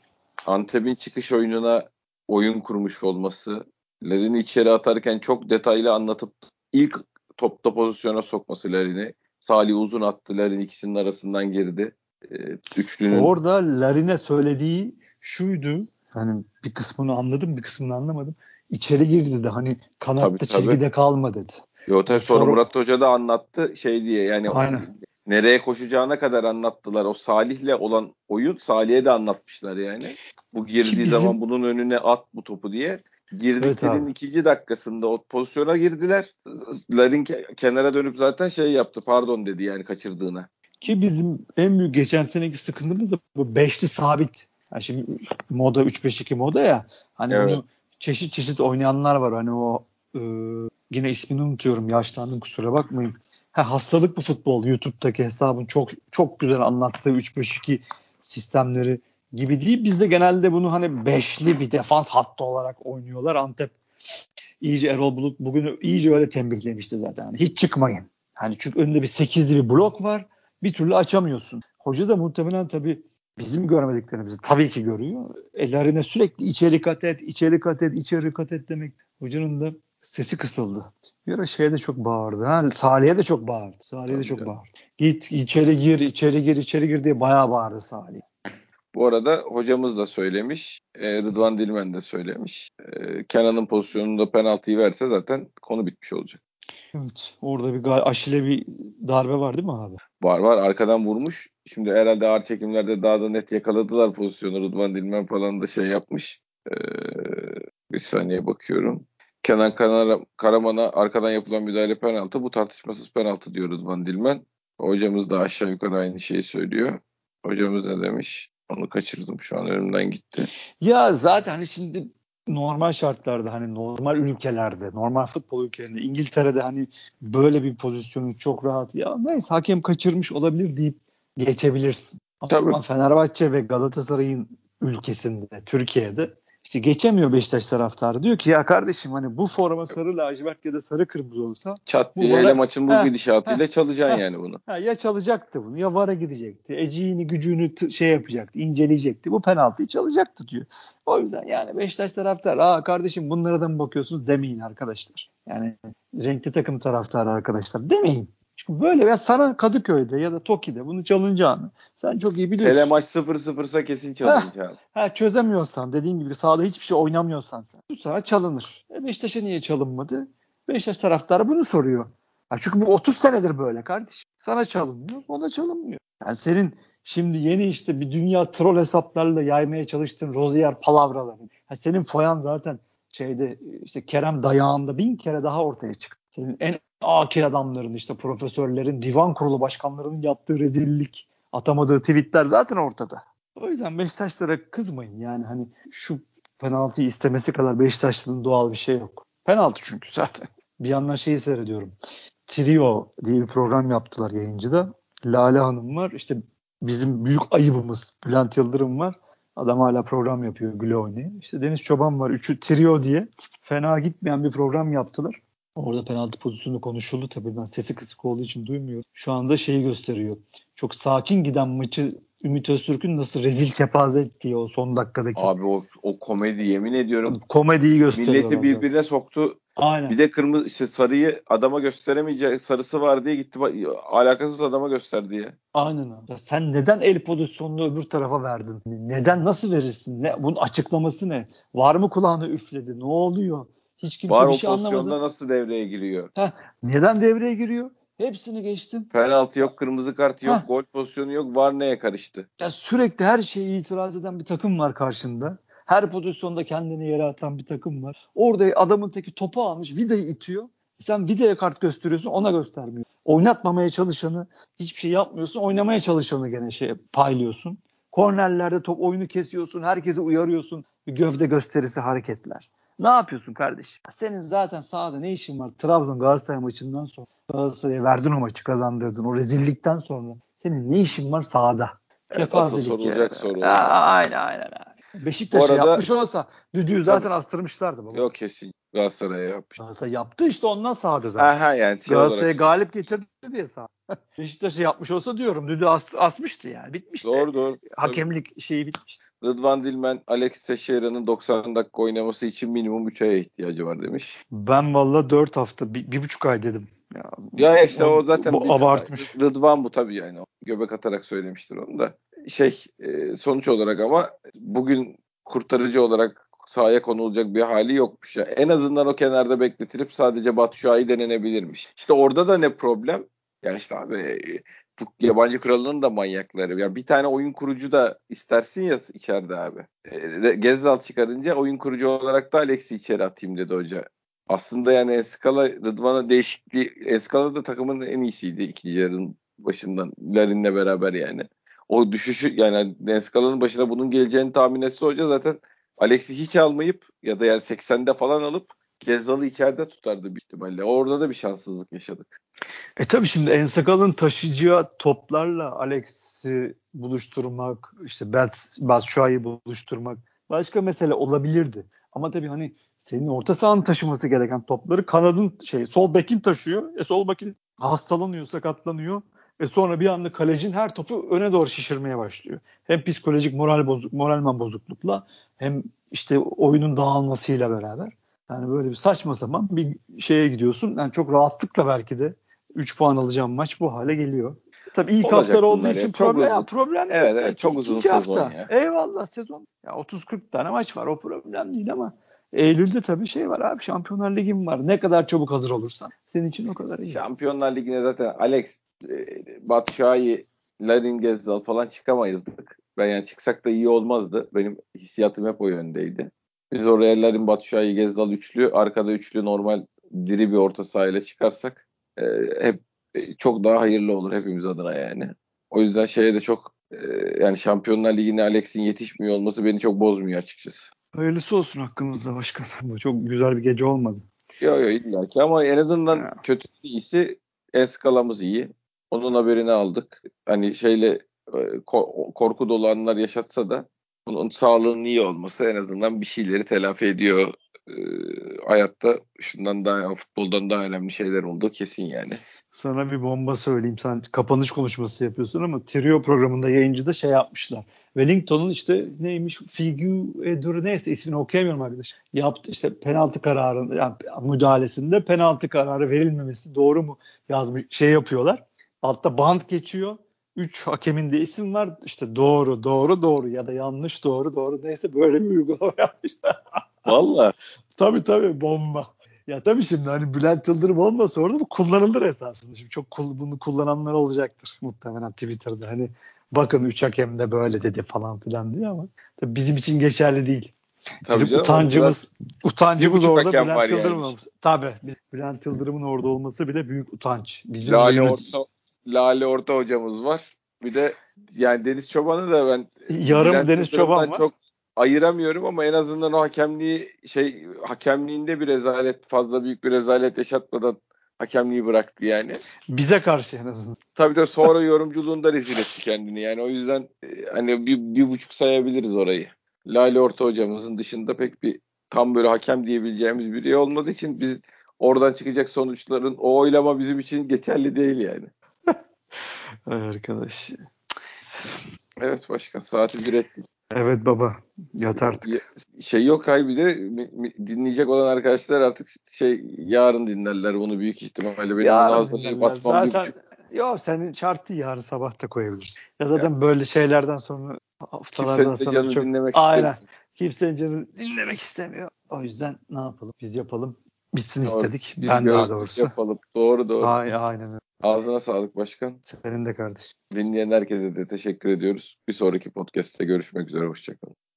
Antep'in çıkış oyununa oyun kurmuş olması. Lerini içeri atarken çok detaylı anlatıp ilk topta pozisyona sokması Lerini. Salih uzun attı Lerin ikisinin arasından girdi. Ee, üçlünün. Orada Larin'e söylediği şuydu. Hani bir kısmını anladım bir kısmını anlamadım. İçeri girdi de hani kanatta Tabii, tabii. çizgide kalma dedi. Yo tabii sonra Sonra- Murat Hoca da anlattı şey diye yani Aynen. nereye koşacağına kadar anlattılar. O Salih'le olan oyun Salih'e de anlatmışlar yani. Bu girdiği bizim- zaman bunun önüne at bu topu diye. Girdiklerinin Evet abi. ikinci dakikasında o pozisyona girdiler. Larin ke- kenara dönüp zaten şey yaptı pardon dedi yani kaçırdığına. Ki bizim en büyük geçen seneki sıkıntımız da bu beşli sabit. Yani şimdi moda 3-5-2 moda ya. Hani Evet. bunu çeşit çeşit oynayanlar var. Hani o e, yine ismini unutuyorum. Yaşlandım kusura bakmayın. Ha, hastalık bu futbol. YouTube'daki hesabın çok çok güzel anlattığı 3-5-2 sistemleri gibi değil. Bizde genelde bunu hani beşli bir defans hattı olarak oynuyorlar. Antep iyice Erol Bulut bugün iyice öyle tembihlemişti zaten. Hani hiç çıkmayın. Hani çünkü önünde bir 8'li bir blok var. Bir türlü açamıyorsun. Hoca da muhtemelen tabii bizim görmediklerimizi tabii ki görüyor. Ellerine sürekli içeri kat et, içeri kat et, içeri kat et demek. Hocanın da sesi kısıldı. Bir ara şeye de çok bağırdı. Ha, Salih'e de çok bağırdı. Salih'e de çok canım. bağırdı. Git içeri gir, içeri gir, içeri gir diye bayağı bağırdı Salih. Bu arada hocamız da söylemiş. e, Rıdvan Dilmen de söylemiş. E, Kenan'ın pozisyonunda penaltıyı verse zaten konu bitmiş olacak. Evet. Orada bir aşile bir darbe var değil mi abi? Var var arkadan vurmuş. Şimdi herhalde ağır çekimlerde daha da net yakaladılar pozisyonu. Rıdvan Dilmen falan da şey yapmış. Ee, bir saniye bakıyorum. Kenan Karaman'a arkadan yapılan müdahale penaltı. Bu tartışmasız penaltı diyor Rıdvan Dilmen. Hocamız da aşağı yukarı aynı şeyi söylüyor. Hocamız ne demiş? Onu kaçırdım şu an önümden gitti. Ya zaten hani şimdi normal şartlarda hani normal ülkelerde, normal futbol ülkelerinde İngiltere'de hani böyle bir pozisyonu çok rahat ya neyse hakem kaçırmış olabilir deyip geçebilirsin. Tabii. Ama Fenerbahçe ve Galatasaray'ın ülkesinde, Türkiye'de işte geçemiyor Beşiktaş taraftarı. Diyor ki ya kardeşim hani bu forma sarı lacivert ya da sarı kırmızı olsa Çat diye ele maçın bu gidişatıyla çalacaksın yani bunu. Ha, ya çalacaktı bunu ya vara gidecekti. Eciğini gücünü t- şey yapacaktı, inceleyecekti. Bu penaltıyı çalacaktı diyor. O yüzden yani Beşiktaş taraftar aa kardeşim bunlara da mı bakıyorsunuz demeyin arkadaşlar. Yani renkli takım taraftarı arkadaşlar demeyin. Çünkü böyle ya sana Kadıköy'de ya da Toki'de bunu çalınacağını sen çok iyi biliyorsun. Hele maç 0-0'sa kesin çalacaksın. Ha çözemiyorsan dediğin gibi sahada hiçbir şey oynamıyorsan sen bu sana çalınır. E Beşiktaş'a niye çalınmadı? Beşiktaş taraftarı bunu soruyor. Ha çünkü bu 30 senedir böyle kardeş. Sana çalınmıyor, ona çalınmıyor. Yani senin şimdi yeni işte bir dünya troll hesaplarla yaymaya çalıştığın Rozier palavraları. Ha senin foyan zaten şeyde işte Kerem dayağında bin kere daha ortaya çıktı. Senin en akil adamların işte profesörlerin, divan kurulu başkanlarının yaptığı rezillik, atamadığı tweetler zaten ortada. O yüzden Beşiktaşlara kızmayın yani hani şu penaltıyı istemesi kadar Beşiktaşlı'nın doğal bir şey yok. Penaltı çünkü zaten. Bir yandan şeyi seyrediyorum. Trio diye bir program yaptılar yayıncıda. Lale Hanım var. İşte bizim büyük ayıbımız Bülent Yıldırım var. Adam hala program yapıyor güle oynaya. İşte Deniz Çoban var. Üçü Trio diye. Fena gitmeyen bir program yaptılar. Orada penaltı pozisyonu konuşuldu tabii ben sesi kısık olduğu için duymuyorum. Şu anda şeyi gösteriyor. Çok sakin giden maçı Ümit Öztürk'ün nasıl rezil kepaze ettiği o son dakikadaki Abi o, o komedi yemin ediyorum komediyi gösteriyor. milleti birbirine soktu. Aynen. Bir de kırmızı işte sarıyı adama gösteremeyecek sarısı var diye gitti alakasız adama gösterdi ya. Aynen abi. Ya sen neden el pozisyonunu öbür tarafa verdin? Neden nasıl verirsin? Ne bunun açıklaması ne? Var mı kulağına üfledi? Ne oluyor? Hiç kimse Var bir o şey pozisyonda anlamadı. nasıl devreye giriyor? Neden devreye giriyor? Hepsini geçtim. Penaltı yok, kırmızı kart yok, Heh. gol pozisyonu yok. Var neye karıştı? Ya sürekli her şeye itiraz eden bir takım var karşında. Her pozisyonda kendini yere atan bir takım var. Orada adamın teki topu almış, vidayı itiyor. Sen vidaya kart gösteriyorsun, ona göstermiyor. Oynatmamaya çalışanı hiçbir şey yapmıyorsun. Oynamaya çalışanı gene şey paylıyorsun. Kornerlerde top oyunu kesiyorsun, herkese uyarıyorsun. Bir gövde gösterisi hareketler. Ne yapıyorsun kardeşim? Senin zaten sahada ne işin var? Trabzon Galatasaray maçından sonra Galatasaray'a verdin o maçı kazandırdın. O rezillikten sonra senin ne işin var sahada? Evet, Kepazelik sorulacak ya. soru. Aa, Aynen aynen. aynen. Beşiktaş'a arada- yapmış olsa düdüğü zaten astırmışlardı baba. Yok kesin Galatasaray'a yapmış. Galatasaray yaptı işte ondan sahada zaten. Aha yani Galatasaray'a olarak. galip getirdi diye sağ. Beşiktaş'a yapmış olsa diyorum düdüğü as, asmıştı yani. Bitmişti. Doğru doğru. Hakemlik şeyi bitmişti. Rıdvan Dilmen, Alex Teixeira'nın 90 dakika oynaması için minimum 3 aya ihtiyacı var demiş. Ben valla 4 hafta, bir, bir buçuk ay dedim. Ya, Ya işte o zaten bu abartmış. Rıdvan bu tabii yani. O Göbek atarak söylemiştir onu da. Şey e, sonuç olarak ama bugün kurtarıcı olarak sahaya konulacak bir hali yokmuş. Ya. En azından o kenarda bekletilip sadece Batu Şua'yı denenebilirmiş. İşte orada da ne problem? Yani işte abi bu yabancı kralının da manyakları. Ya bir tane oyun kurucu da istersin ya içeride abi. E, Gezzal çıkarınca oyun kurucu olarak da Alex'i içeri atayım dedi hoca. Aslında yani Eskala Rıdvan'a değişikliği Eskala da takımın en iyisiydi ikinci yarının başından. Larin'le beraber yani. O düşüşü yani Eskala'nın başına bunun geleceğini tahmin etse hoca zaten Alex'i hiç almayıp ya da yani 80'de falan alıp Gezzal'ı içeride tutardı büyük ihtimalle. Orada da bir şanssızlık yaşadık. E tabi şimdi Ensakal'ın taşıyacağı toplarla Alex'i buluşturmak, işte Bats, buluşturmak başka mesele olabilirdi. Ama tabii hani senin orta sahanın taşıması gereken topları kanadın şey sol bekin taşıyor. E sol bekin hastalanıyor, sakatlanıyor. Ve sonra bir anda kalecin her topu öne doğru şişirmeye başlıyor. Hem psikolojik moral bozuk, moralman bozuklukla hem işte oyunun dağılmasıyla beraber. Yani böyle bir saçma sapan bir şeye gidiyorsun. Yani çok rahatlıkla belki de 3 puan alacağım maç bu hale geliyor. Tabii ilk haftalar olduğu için ya. problem, ya, problem evet, evet, çok uzun sezon hafta. ya. Eyvallah sezon. Ya 30-40 tane maç var o problem değil ama Eylül'de tabii şey var abi Şampiyonlar Ligi var. Ne kadar çabuk hazır olursan senin için o kadar iyi. Şampiyonlar Ligi'ne zaten Alex e, Batshuayi, Larin Gezdal falan çıkamayızdık. Ben yani çıksak da iyi olmazdı. Benim hissiyatım hep o yöndeydi. Biz oraya Larin Batshuayi, Gezdal üçlü, arkada üçlü normal diri bir orta sahayla çıkarsak e, hep e, çok daha hayırlı olur hepimiz adına yani. O yüzden şeye de çok e, yani Şampiyonlar Ligi'ne Alex'in yetişmiyor olması beni çok bozmuyor açıkçası. Hayırlısı olsun hakkımızda başkan. Bu çok güzel bir gece olmadı. Yok yok illa ki ama en azından ya. kötü iyisi eskalamız iyi. Onun haberini aldık. Hani şeyle e, korku dolu anlar yaşatsa da onun sağlığının iyi olması en azından bir şeyleri telafi ediyor. E, hayatta şundan daha futboldan daha önemli şeyler oldu kesin yani. Sana bir bomba söyleyeyim. Sen kapanış konuşması yapıyorsun ama Trio programında yayıncıda şey yapmışlar. Wellington'un işte neymiş Figueroa neyse ismini okuyamıyorum arkadaş. Yaptı işte penaltı kararı yani müdahalesinde penaltı kararı verilmemesi doğru mu yazmış şey yapıyorlar. Altta band geçiyor. Üç hakemin de isim var. İşte doğru, doğru, doğru ya da yanlış, doğru, doğru neyse böyle bir uygulama yapmışlar. Valla. tabii tabii bomba. Ya tabii şimdi hani Bülent Yıldırım olmasa orada bu kullanılır esasında. Şimdi çok bunu kullananlar olacaktır muhtemelen Twitter'da. Hani bakın üç hakem de böyle dedi falan filan diye ama tabii bizim için geçerli değil. Tabii Bizim canım, utancımız utancımız orada Bülent Yıldırım yani. olması. Tabii. Biz, Bülent Yıldırım'ın orada olması bile büyük utanç. Bizim Lale Orta, Lale Orta hocamız var. Bir de yani Deniz Çoban'ı da ben yarım Bülent Deniz Çoban var. Çok ayıramıyorum ama en azından o hakemliği şey hakemliğinde bir rezalet fazla büyük bir rezalet yaşatmadan hakemliği bıraktı yani. Bize karşı en azından. Tabii de sonra yorumculuğunda rezil etti kendini yani o yüzden e, hani bir, bir buçuk sayabiliriz orayı. Lale Orta hocamızın dışında pek bir tam böyle hakem diyebileceğimiz biri olmadığı için biz oradan çıkacak sonuçların o oylama bizim için geçerli değil yani. Arkadaş. Evet başkan saati bir ettik. Evet baba yat artık. Şey yok hay bir de dinleyecek olan arkadaşlar artık şey yarın dinlerler bunu büyük ihtimalle. Benim yarın hazırlayıp atmam Zaten yok senin şartı yarın sabah da koyabilirsin. Ya zaten ya. böyle şeylerden sonra haftalardan sonra canı çok... dinlemek Aynen. Istemiyor. Kimsenin canı dinlemek istemiyor. O yüzden ne yapalım? Biz yapalım. Bitsin doğru. istedik. Biz ben daha doğrusu. Yapalım. Doğru doğru. Ay, aynen öyle. Ağzına sağlık başkan. Senin de kardeşim. Dinleyen herkese de teşekkür ediyoruz. Bir sonraki podcast'te görüşmek üzere. Hoşçakalın.